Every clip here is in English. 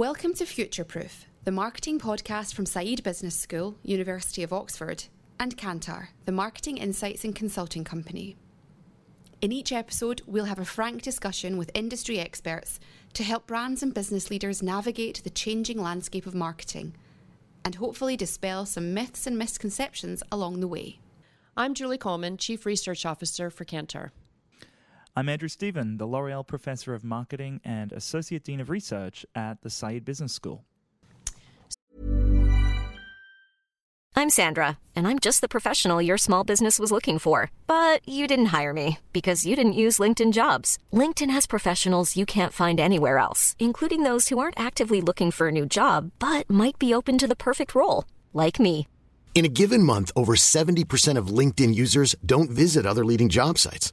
Welcome to Future Proof, the marketing podcast from Said Business School, University of Oxford, and Kantar, the marketing insights and consulting company. In each episode, we'll have a frank discussion with industry experts to help brands and business leaders navigate the changing landscape of marketing and hopefully dispel some myths and misconceptions along the way. I'm Julie Kollman, Chief Research Officer for Kantar. I'm Andrew Stephen, the L'Oreal Professor of Marketing and Associate Dean of Research at the Said Business School. I'm Sandra, and I'm just the professional your small business was looking for. But you didn't hire me because you didn't use LinkedIn jobs. LinkedIn has professionals you can't find anywhere else, including those who aren't actively looking for a new job but might be open to the perfect role, like me. In a given month, over 70% of LinkedIn users don't visit other leading job sites.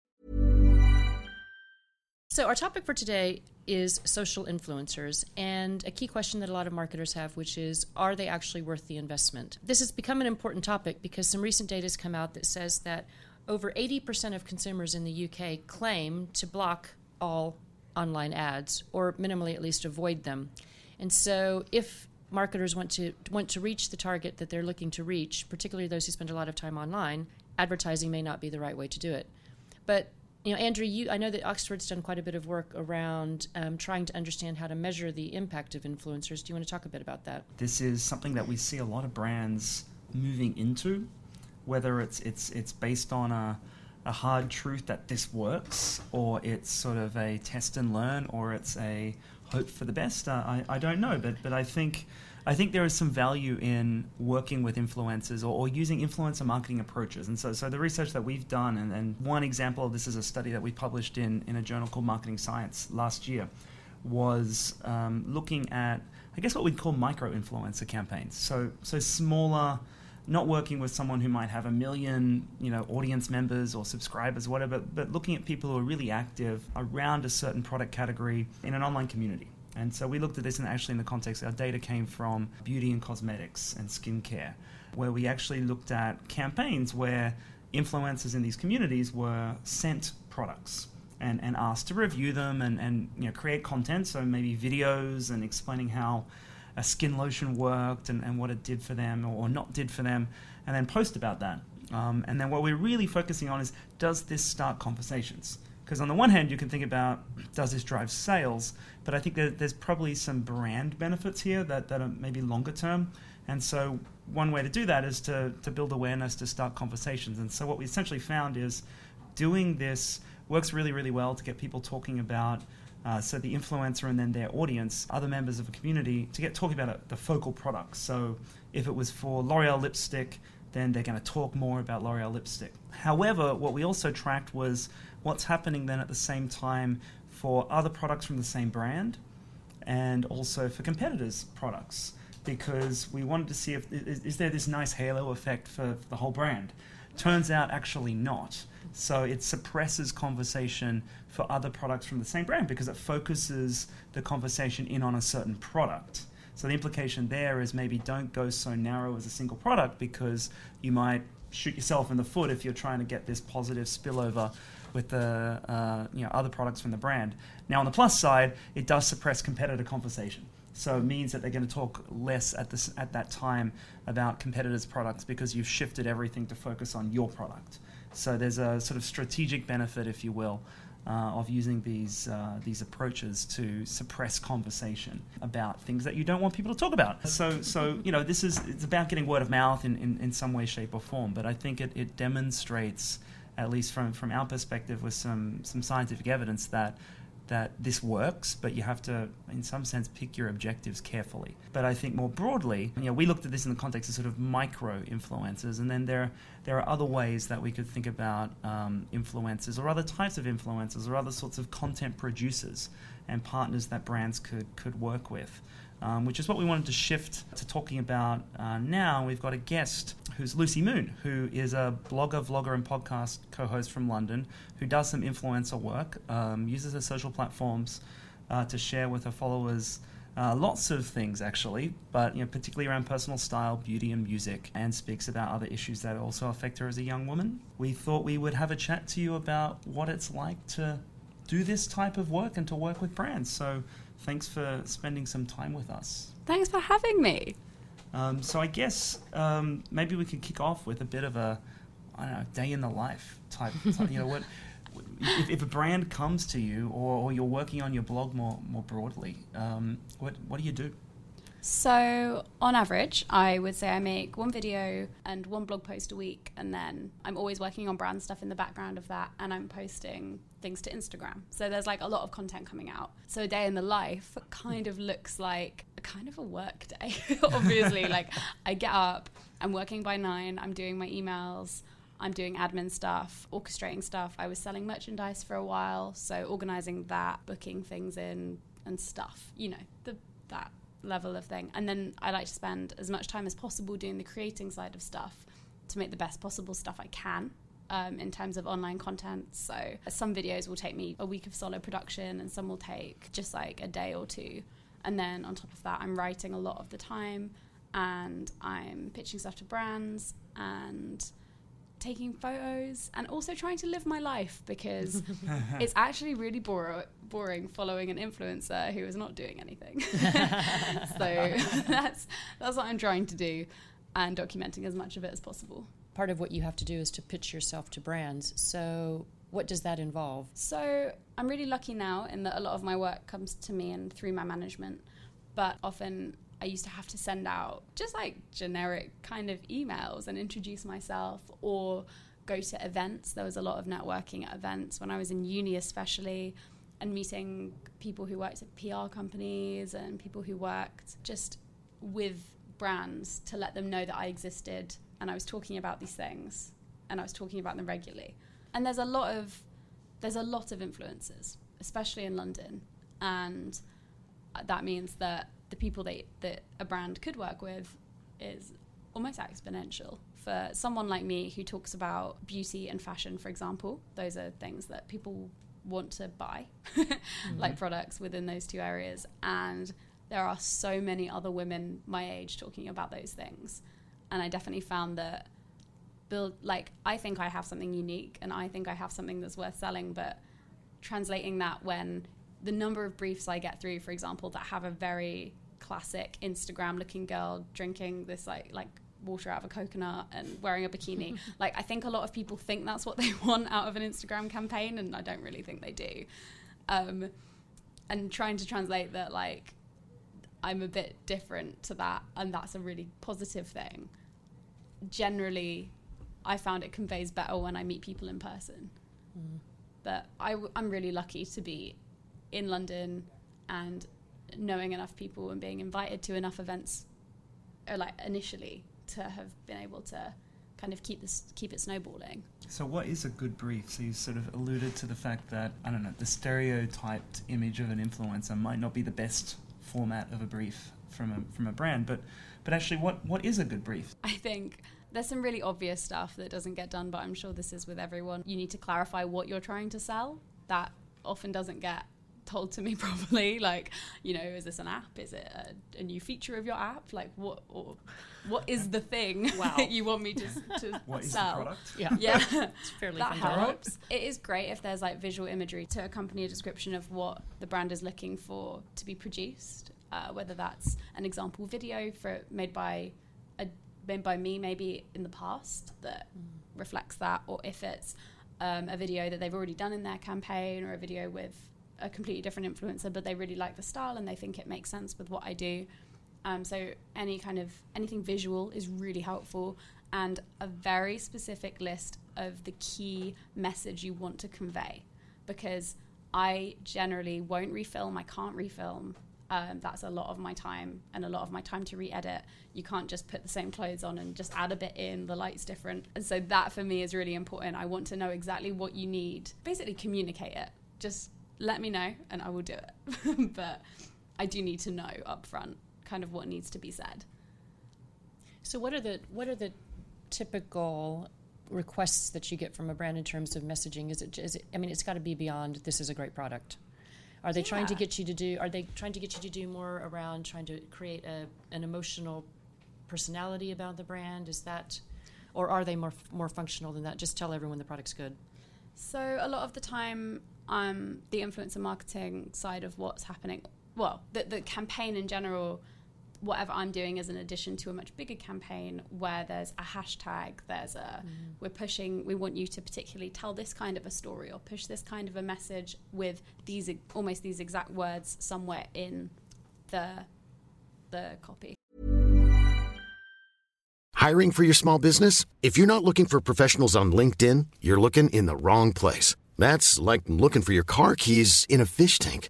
So, our topic for today is social influencers, and a key question that a lot of marketers have, which is are they actually worth the investment? This has become an important topic because some recent data has come out that says that over 80% of consumers in the UK claim to block all online ads or minimally at least avoid them. And so, if marketers want to want to reach the target that they're looking to reach, particularly those who spend a lot of time online, advertising may not be the right way to do it. But you know, Andrew, you, I know that Oxford's done quite a bit of work around um, trying to understand how to measure the impact of influencers. Do you want to talk a bit about that? This is something that we see a lot of brands moving into, whether it's it's it's based on a a hard truth that this works, or it's sort of a test and learn, or it's a hope for the best. Uh, I, I don't know, but but I think I think there is some value in working with influencers or, or using influencer marketing approaches. And so so the research that we've done, and, and one example of this is a study that we published in in a journal called Marketing Science last year, was um, looking at I guess what we'd call micro influencer campaigns. So so smaller not working with someone who might have a million, you know, audience members or subscribers, whatever, but looking at people who are really active around a certain product category in an online community. And so we looked at this, and actually, in the context, our data came from beauty and cosmetics and skincare, where we actually looked at campaigns where influencers in these communities were sent products and, and asked to review them and, and you know, create content, so maybe videos and explaining how a skin lotion worked and, and what it did for them or not did for them, and then post about that. Um, and then what we're really focusing on is does this start conversations? Because on the one hand, you can think about does this drive sales, but I think that there's probably some brand benefits here that, that are maybe longer term. And so one way to do that is to, to build awareness, to start conversations. And so what we essentially found is doing this works really, really well to get people talking about uh, so the influencer and then their audience, other members of a community, to get talking about a, the focal products. So if it was for L'Oreal lipstick, then they're going to talk more about L'Oreal lipstick. However, what we also tracked was what's happening then at the same time for other products from the same brand and also for competitors' products because we wanted to see if is, is there this nice halo effect for, for the whole brand. Turns out actually not. So it suppresses conversation for other products from the same brand because it focuses the conversation in on a certain product. So the implication there is maybe don't go so narrow as a single product because you might shoot yourself in the foot if you're trying to get this positive spillover with the uh, you know other products from the brand. Now on the plus side, it does suppress competitor conversation. So it means that they're going to talk less at this at that time about competitors' products because you've shifted everything to focus on your product. So there's a sort of strategic benefit, if you will, uh, of using these uh, these approaches to suppress conversation about things that you don't want people to talk about. So so you know this is it's about getting word of mouth in, in, in some way, shape, or form. But I think it, it demonstrates, at least from from our perspective, with some some scientific evidence that that this works, but you have to, in some sense, pick your objectives carefully. But I think more broadly, you know, we looked at this in the context of sort of micro influencers, and then there there are other ways that we could think about um, influencers or other types of influencers or other sorts of content producers and partners that brands could could work with um, which is what we wanted to shift to talking about uh, now. We've got a guest who's Lucy Moon, who is a blogger, vlogger, and podcast co host from London who does some influencer work, um, uses her social platforms uh, to share with her followers. Uh, lots of things actually, but you know, particularly around personal style, beauty, and music, and speaks about other issues that also affect her as a young woman. We thought we would have a chat to you about what it's like to do this type of work and to work with brands. So thanks for spending some time with us. Thanks for having me. Um, so I guess um, maybe we could kick off with a bit of a, I don't know, day in the life type. type you know what? If, if, a brand comes to you, or, or, you're working on your blog more more broadly, um, what what do you do? So, on average, I would say I make one video and one blog post a week, and then I'm always working on brand stuff in the background of that, and I'm posting things to Instagram. So, there's like a lot of content coming out. So, a day in the life kind of looks like a kind of a work day, obviously. like, I get up, I'm working by nine, I'm doing my emails. I'm doing admin stuff, orchestrating stuff. I was selling merchandise for a while, so organizing that, booking things in, and stuff. You know, the that level of thing. And then I like to spend as much time as possible doing the creating side of stuff to make the best possible stuff I can. Um, in terms of online content. So some videos will take me a week of solo production, and some will take just like a day or two. And then on top of that, I'm writing a lot of the time, and I'm pitching stuff to brands, and taking photos and also trying to live my life because it's actually really bore- boring following an influencer who is not doing anything. so that's that's what I'm trying to do and documenting as much of it as possible. Part of what you have to do is to pitch yourself to brands. So what does that involve? So I'm really lucky now in that a lot of my work comes to me and through my management, but often I used to have to send out just like generic kind of emails and introduce myself or go to events. There was a lot of networking at events when I was in uni, especially, and meeting people who worked at PR companies and people who worked just with brands to let them know that I existed and I was talking about these things and I was talking about them regularly. And there's a lot of there's a lot of influences, especially in London, and that means that the people that, that a brand could work with is almost exponential. For someone like me who talks about beauty and fashion, for example, those are things that people want to buy, mm-hmm. like products within those two areas. And there are so many other women my age talking about those things. And I definitely found that build like I think I have something unique and I think I have something that's worth selling, but translating that when the number of briefs I get through, for example, that have a very classic Instagram looking girl drinking this like like water out of a coconut and wearing a bikini. like I think a lot of people think that's what they want out of an Instagram campaign, and I don't really think they do. Um, and trying to translate that like I'm a bit different to that, and that's a really positive thing. Generally, I found it conveys better when I meet people in person. Mm. But i w- I'm really lucky to be in London and knowing enough people and being invited to enough events, or uh, like initially, to have been able to kind of keep this keep it snowballing. So, what is a good brief? So, you sort of alluded to the fact that I don't know the stereotyped image of an influencer might not be the best format of a brief from a from a brand, but but actually, what what is a good brief? I think there's some really obvious stuff that doesn't get done, but I'm sure this is with everyone. You need to clarify what you're trying to sell. That often doesn't get told to me properly. Like, you know, is this an app? Is it a, a new feature of your app? Like, what or, what is the thing wow. you want me to, to what sell? Yeah, yeah, it's fairly that helps. It is great if there's like visual imagery to accompany a description of what the brand is looking for to be produced. Uh, whether that's an example video for made by a made by me maybe in the past that mm. reflects that, or if it's um, a video that they've already done in their campaign, or a video with a completely different influencer, but they really like the style and they think it makes sense with what I do. Um, so any kind of anything visual is really helpful, and a very specific list of the key message you want to convey, because I generally won't refilm. I can't refilm. Um, that's a lot of my time and a lot of my time to re-edit. You can't just put the same clothes on and just add a bit in. The light's different, and so that for me is really important. I want to know exactly what you need. Basically, communicate it. Just let me know, and I will do it. but I do need to know upfront kind of what needs to be said. So what are the what are the typical requests that you get from a brand in terms of messaging? Is it, is it I mean, it's got to be beyond this is a great product. Are they trying to get you to do? Are they trying to get you to do more around trying to create a, an emotional personality about the brand? Is that, or are they more more functional than that? Just tell everyone the product's good. So a lot of the time, um, the influencer marketing side of what's happening, well, the, the campaign in general, whatever I'm doing is an addition to a much bigger campaign where there's a hashtag, there's a, mm. we're pushing, we want you to particularly tell this kind of a story or push this kind of a message with these, almost these exact words somewhere in the, the copy. Hiring for your small business? If you're not looking for professionals on LinkedIn, you're looking in the wrong place. That's like looking for your car keys in a fish tank.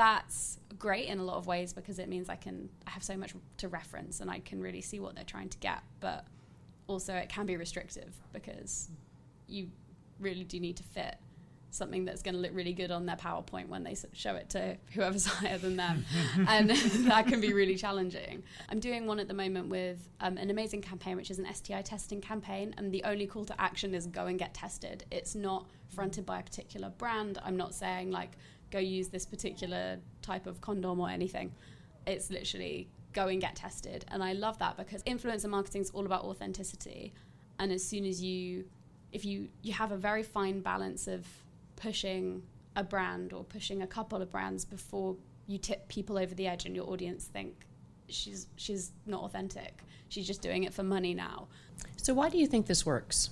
that's great in a lot of ways because it means I can I have so much to reference and I can really see what they're trying to get. But also it can be restrictive because you really do need to fit something that's going to look really good on their PowerPoint when they show it to whoever's higher than them. and that can be really challenging. I'm doing one at the moment with um, an amazing campaign, which is an STI testing campaign. And the only call to action is go and get tested. It's not fronted by a particular brand. I'm not saying, like, go use this particular type of condom or anything. It's literally go and get tested. And I love that because influencer marketing is all about authenticity. And as soon as you if you you have a very fine balance of pushing a brand or pushing a couple of brands before you tip people over the edge and your audience think she's she's not authentic she's just doing it for money now So why do you think this works?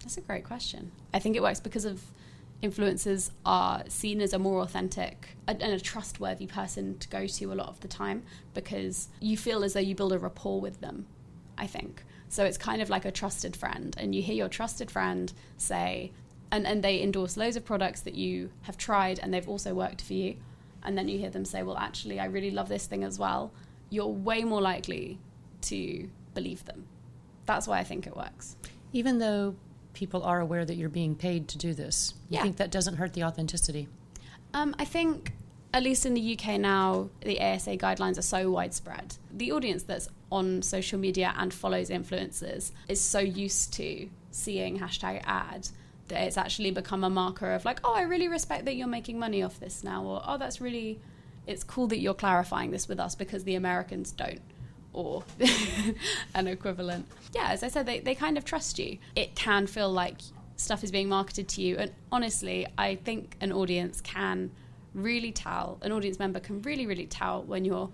that's a great question i think it works because of influencers are seen as a more authentic and a trustworthy person to go to a lot of the time because you feel as though you build a rapport with them i think. So it's kind of like a trusted friend and you hear your trusted friend say and, and they endorse loads of products that you have tried and they've also worked for you. And then you hear them say well actually i really love this thing as well. You're way more likely to believe them. That's why i think it works. Even though people are aware that you're being paid to do this, you Yeah. think that doesn't hurt the authenticity? Um, I think, at least in the UK now, the ASA guidelines are so widespread. The audience that's on social media and follows influencers is so used to seeing hashtag ad that it's actually become a marker of like, oh, I really respect that you're making money off this now, or oh, that's really, it's cool that you're clarifying this with us because the Americans don't. Or an equivalent. Yeah, as I said, they, they kind of trust you. It can feel like stuff is being marketed to you. And honestly, I think an audience can really tell, an audience member can really, really tell when you're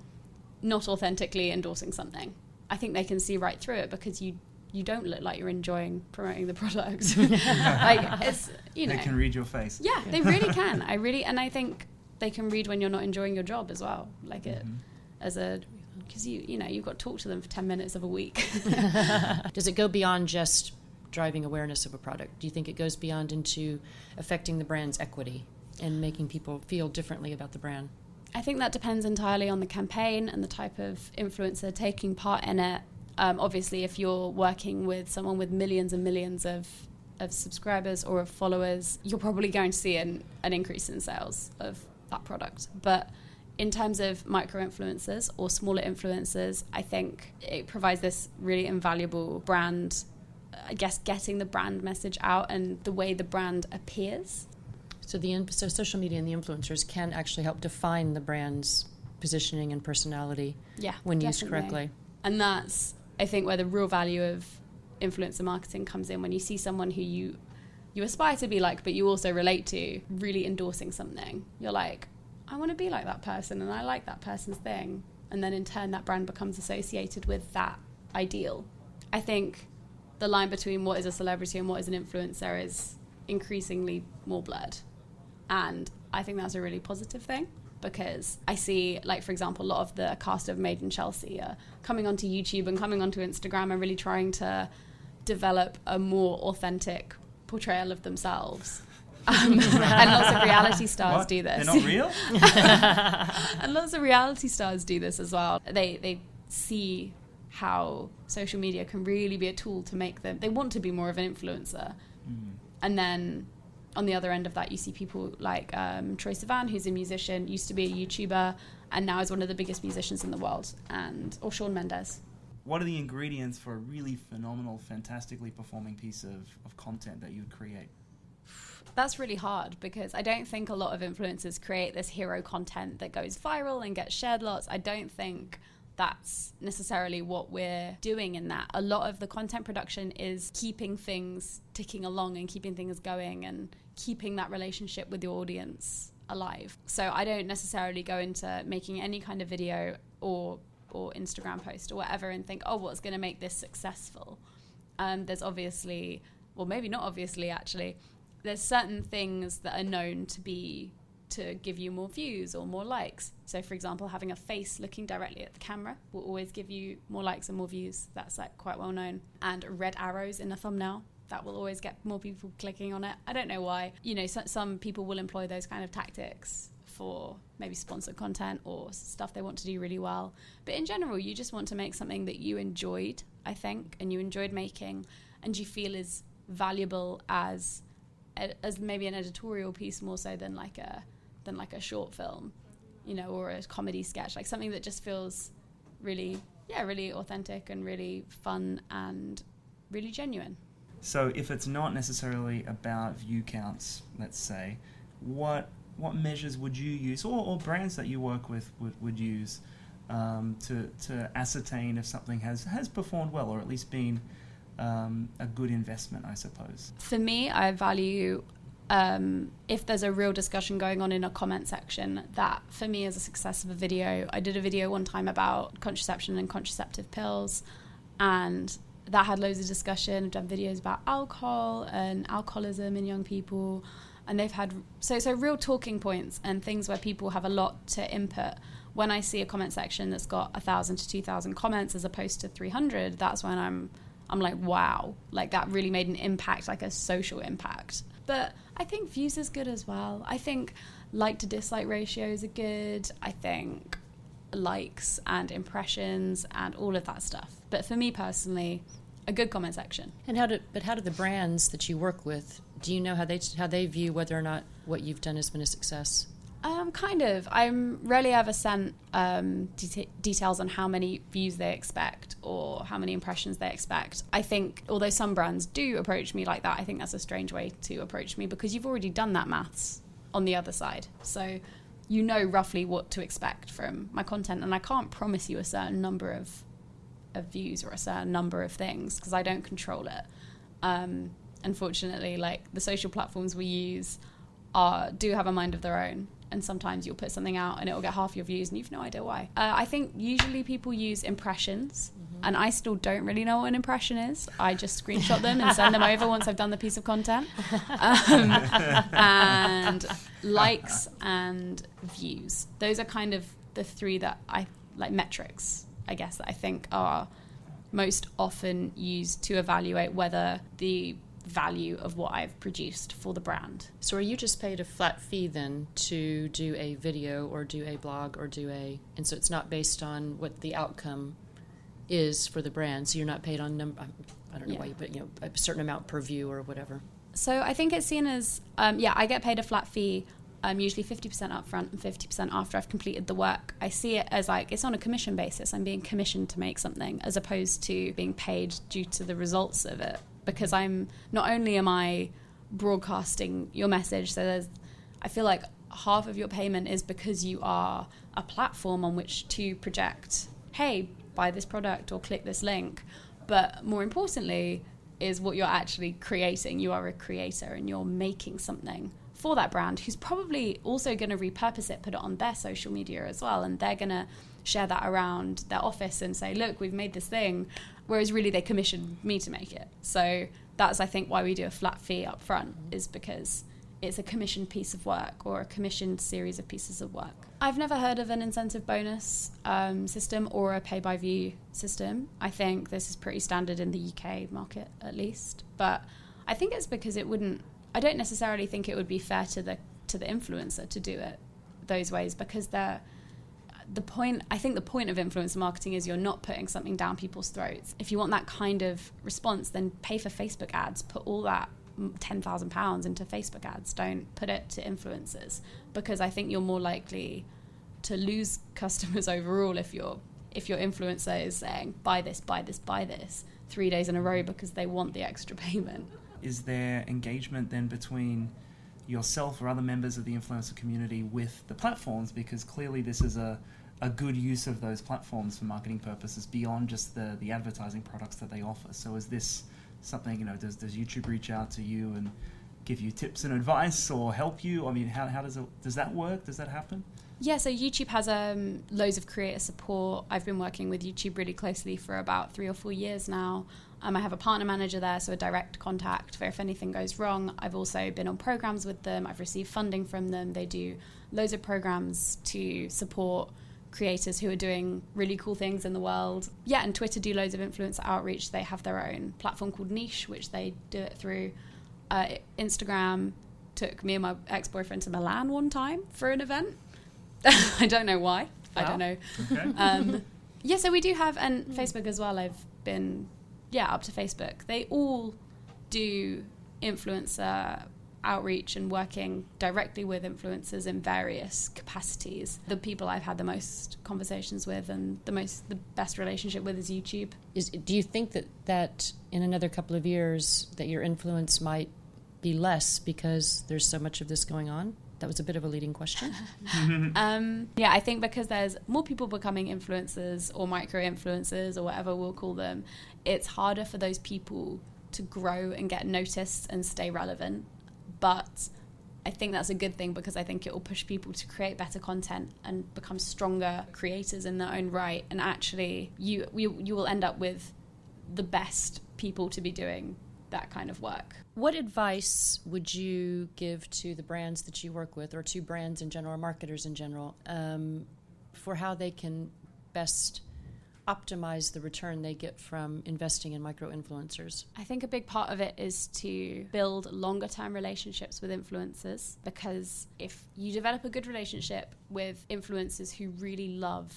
not authentically endorsing something. I think they can see right through it because you you don't look like you're enjoying promoting the product. like it's you know They can read your face. yeah, they really can. I really, and I think they can read when you're not enjoying your job as well. Like it, mm-hmm. as a, because you, you know, you've got to talk to them for ten minutes of a week. Does it go beyond just driving awareness of a product? Do you think it goes beyond into affecting the brand's equity and making people feel differently about the brand? I think that depends entirely on the campaign and the type of influencer taking part in it. Um, obviously, if you're working with someone with millions and millions of of subscribers or of followers, you're probably going to see an, an increase in sales of that product. But in terms of micro influencers or smaller influencers, I think it provides this really invaluable brand. I guess getting the brand message out and the way the brand appears. So the so social media and the influencers can actually help define the brand's positioning and personality. Yeah, when definitely. used correctly. And that's I think where the real value of influencer marketing comes in when you see someone who you you aspire to be like, but you also relate to, really endorsing something. You're like, I want to be like that person, and I like that person's thing, and then in turn, that brand becomes associated with that ideal. I think the line between what is a celebrity and what is an influencer is increasingly more blurred, and I think that's a really positive thing because I see, like, for example, a lot of the cast of Made in Chelsea are coming onto YouTube and coming onto Instagram and really trying to develop a more authentic portrayal of themselves. Um, and lots of reality stars What? do this. They're not real? and lots of reality stars do this as well. They they see how social media can really be a tool to make them. They want to be more of an influencer, and then on the other end of that, you see people like um, Troye Sivan, who's a musician, used to be a YouTuber, and now is one of the biggest musicians in the world, and or Shawn Mendes. what are the ingredients for a really phenomenal, fantastically performing piece of, of content that you would create? That's really hard because I don't think a lot of influencers create this hero content that goes viral and gets shared lots. I don't think that's necessarily what we're doing in that. A lot of the content production is keeping things ticking along and keeping things going and keeping that relationship with your audience alive. So I don't necessarily go into making any kind of video or or Instagram post or whatever and think, oh, what's going to make this successful? Um, there's obviously, well, maybe not obviously actually, there's certain things that are known to be to give you more views or more likes. So, for example, having a face looking directly at the camera will always give you more likes and more views. That's like quite well known. And red arrows in a thumbnail. That will always get more people clicking on it. I don't know why. You know, so, some people will employ those kind of tactics for maybe sponsored content or stuff they want to do really well. But in general, you just want to make something that you enjoyed, I think, and you enjoyed making, and you feel is valuable as as maybe an editorial piece more so than like a than like a short film, you know, or a comedy sketch, like something that just feels really yeah, really authentic and really fun and really genuine. So if it's not necessarily about view counts, let's say, what what measures would you use, or, or brands that you work with would, would use um, to to ascertain if something has has performed well, or at least been um, a good investment, I suppose. For me, I value um, if there's a real discussion going on in a comment section, that for me is a success of a video. I did a video one time about contraception and contraceptive pills, and that had loads of discussion. I've done videos about alcohol and alcoholism in young people, and they've had so so real talking points and things where people have a lot to input. When I see a comment section that's got a thousand to two thousand comments as opposed to three hundred, that's when I'm I'm like, wow, like that really made an impact, like a social impact. But I think views is good as well. I think like to dislike ratios are good. I think likes and impressions and all of that stuff. But for me personally, a good comment section. And how do but how do the brands that you work with do you know how they how they view whether or not what you've done has been a success? Um, kind of. I'm rarely ever sent um, deta- details on how many views they expect or how many impressions they expect. I think, although some brands do approach me like that, I think that's a strange way to approach me because you've already done that maths on the other side. So you know roughly what to expect from my content, and I can't promise you a certain number of of views or a certain number of things because I don't control it. Um, unfortunately, like the social platforms we use are do have a mind of their own and sometimes you'll put something out and it will get half your views and you've no idea why. Uh, I think usually people use impressions, and I still don't really know what an impression is. I just screenshot them and send them over once I've done the piece of content. Um, and likes and views. Those are kind of the three that I like metrics, I guess, that I think are most often used to evaluate whether the value of what I've produced for the brand. So are you just paid a flat fee then to do a video or do a blog or do a and so it's not based on what the outcome is for the brand. So you're not paid on number I don't know Yeah. why you put you know a certain amount per view or whatever. So I think it's seen as um, yeah, I get paid a flat fee um, usually 50% upfront and 50% after I've completed the work. I see it as like it's on a commission basis. I'm being commissioned to make something as opposed to being paid due to the results of it. Because I'm not only am I broadcasting your message, so there's, I feel like half of your payment is because you are a platform on which to project, hey, buy this product or click this link. But more importantly, is what you're actually creating. You are a creator and you're making something for that brand who's probably also going to repurpose it, put it on their social media as well, and they're going to share that around their office and say, look, we've made this thing. Whereas really they commissioned me to make it. So that's, I think, why we do a flat fee up front, is because it's a commissioned piece of work or a commissioned series of pieces of work. I've never heard of an incentive bonus um, system or a pay by view system. I think this is pretty standard in the UK market, at least. But I think it's because it wouldn't. I don't necessarily think it would be fair to the to the influencer to do it those ways because they're the point I think the point of influencer marketing is you're not putting something down people's throats. If you want that kind of response, then pay for Facebook ads. Put all that ten thousand pounds into Facebook ads. Don't put it to influencers because I think you're more likely to lose customers overall if your if your influencer is saying buy this, buy this, buy this three days in a row because they want the extra payment. Is there engagement then between yourself or other members of the influencer community with the platforms? Because clearly this is a a good use of those platforms for marketing purposes beyond just the, the advertising products that they offer. So is this something, you know, does, does YouTube reach out to you and give you tips and advice or help you? I mean, how, how does it, does that work? Does that happen? Yeah, so YouTube has um, loads of creator support. I've been working with YouTube really closely for about three or four years now. Um, I have a partner manager there, so a direct contact for if anything goes wrong. I've also been on programs with them. I've received funding from them. They do loads of programs to support creators who are doing really cool things in the world. Yeah, and Twitter do loads of influencer outreach. They have their own platform called Niche, which they do it through. Uh, Instagram took me and my ex boyfriend to Milan one time for an event. I don't know why. Wow. I don't know. Okay. Um, yeah, so we do have, and Facebook as well. I've been, yeah, up to Facebook. They all do influencer outreach and working directly with influencers in various capacities. The people I've had the most conversations with and the most the best relationship with is YouTube. Is, do you think that that in another couple of years that your influence might be less because there's so much of this going on? That was a bit of a leading question. um, yeah, I think because there's more people becoming influencers or micro influencers or whatever we'll call them, it's harder for those people to grow and get noticed and stay relevant but I think that's a good thing because I think it will push people to create better content and become stronger creators in their own right. And actually, you you, you will end up with the best people to be doing that kind of work. What advice would you give to the brands that you work with, or to brands in general, or marketers in general, um, for how they can best optimize the return they get from investing in micro influencers? I think a big part of it is to build longer term relationships with influencers because if you develop a good relationship with influencers who really love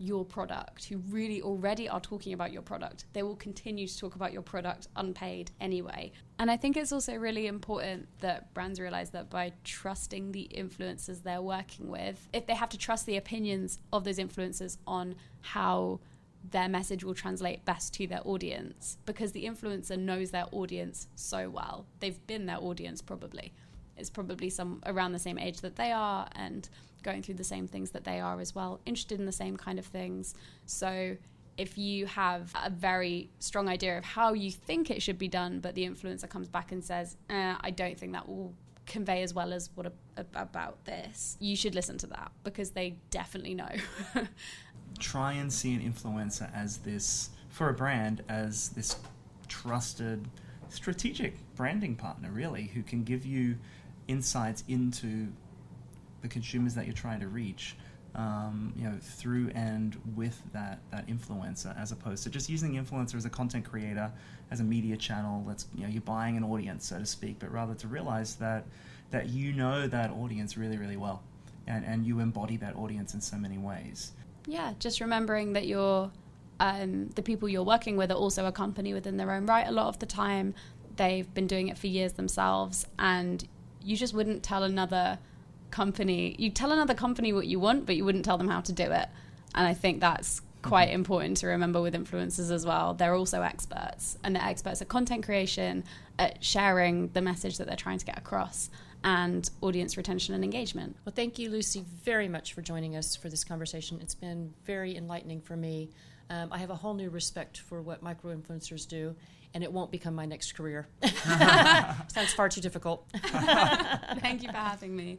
your product, who really already are talking about your product, they will continue to talk about your product unpaid anyway. And I think it's also really important that brands realize that by trusting the influencers they're working with, if they have to trust the opinions of those influencers on how their message will translate best to their audience because the influencer knows their audience so well. They've been their audience probably. It's probably some around the same age that they are and going through the same things that they are as well, interested in the same kind of things. So if you have a very strong idea of how you think it should be done, but the influencer comes back and says, eh, I don't think that will convey as well as what a, a, about this, you should listen to that because they definitely know. try and see an influencer as this, for a brand, as this trusted, strategic branding partner, really, who can give you insights into the consumers that you're trying to reach. Um, you know, through and with that that influencer, as opposed to just using influencer as a content creator, as a media channel. That's you know, you're buying an audience, so to speak, but rather to realize that that you know that audience really, really well, and and you embody that audience in so many ways. Yeah, just remembering that you're um, the people you're working with are also a company within their own right. A lot of the time, they've been doing it for years themselves, and you just wouldn't tell another company, You'd tell another company what you want, but you wouldn't tell them how to do it. And I think that's quite mm-hmm. important to remember with influencers as well. They're also experts, and they're experts at content creation, at sharing the message that they're trying to get across and audience retention and engagement. Well, thank you, Lucy, very much for joining us for this conversation. It's been very enlightening for me. Um, I have a whole new respect for what micro influencers do, and it won't become my next career. Sounds far too difficult. Thank you for having me.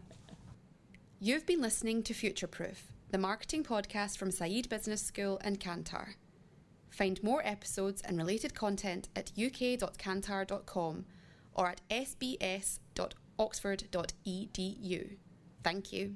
You've been listening to Future Proof, the marketing podcast from Said Business School and Kantar. Find more episodes and related content at uk.kantar.com or at sbs.oxford.edu. Thank you.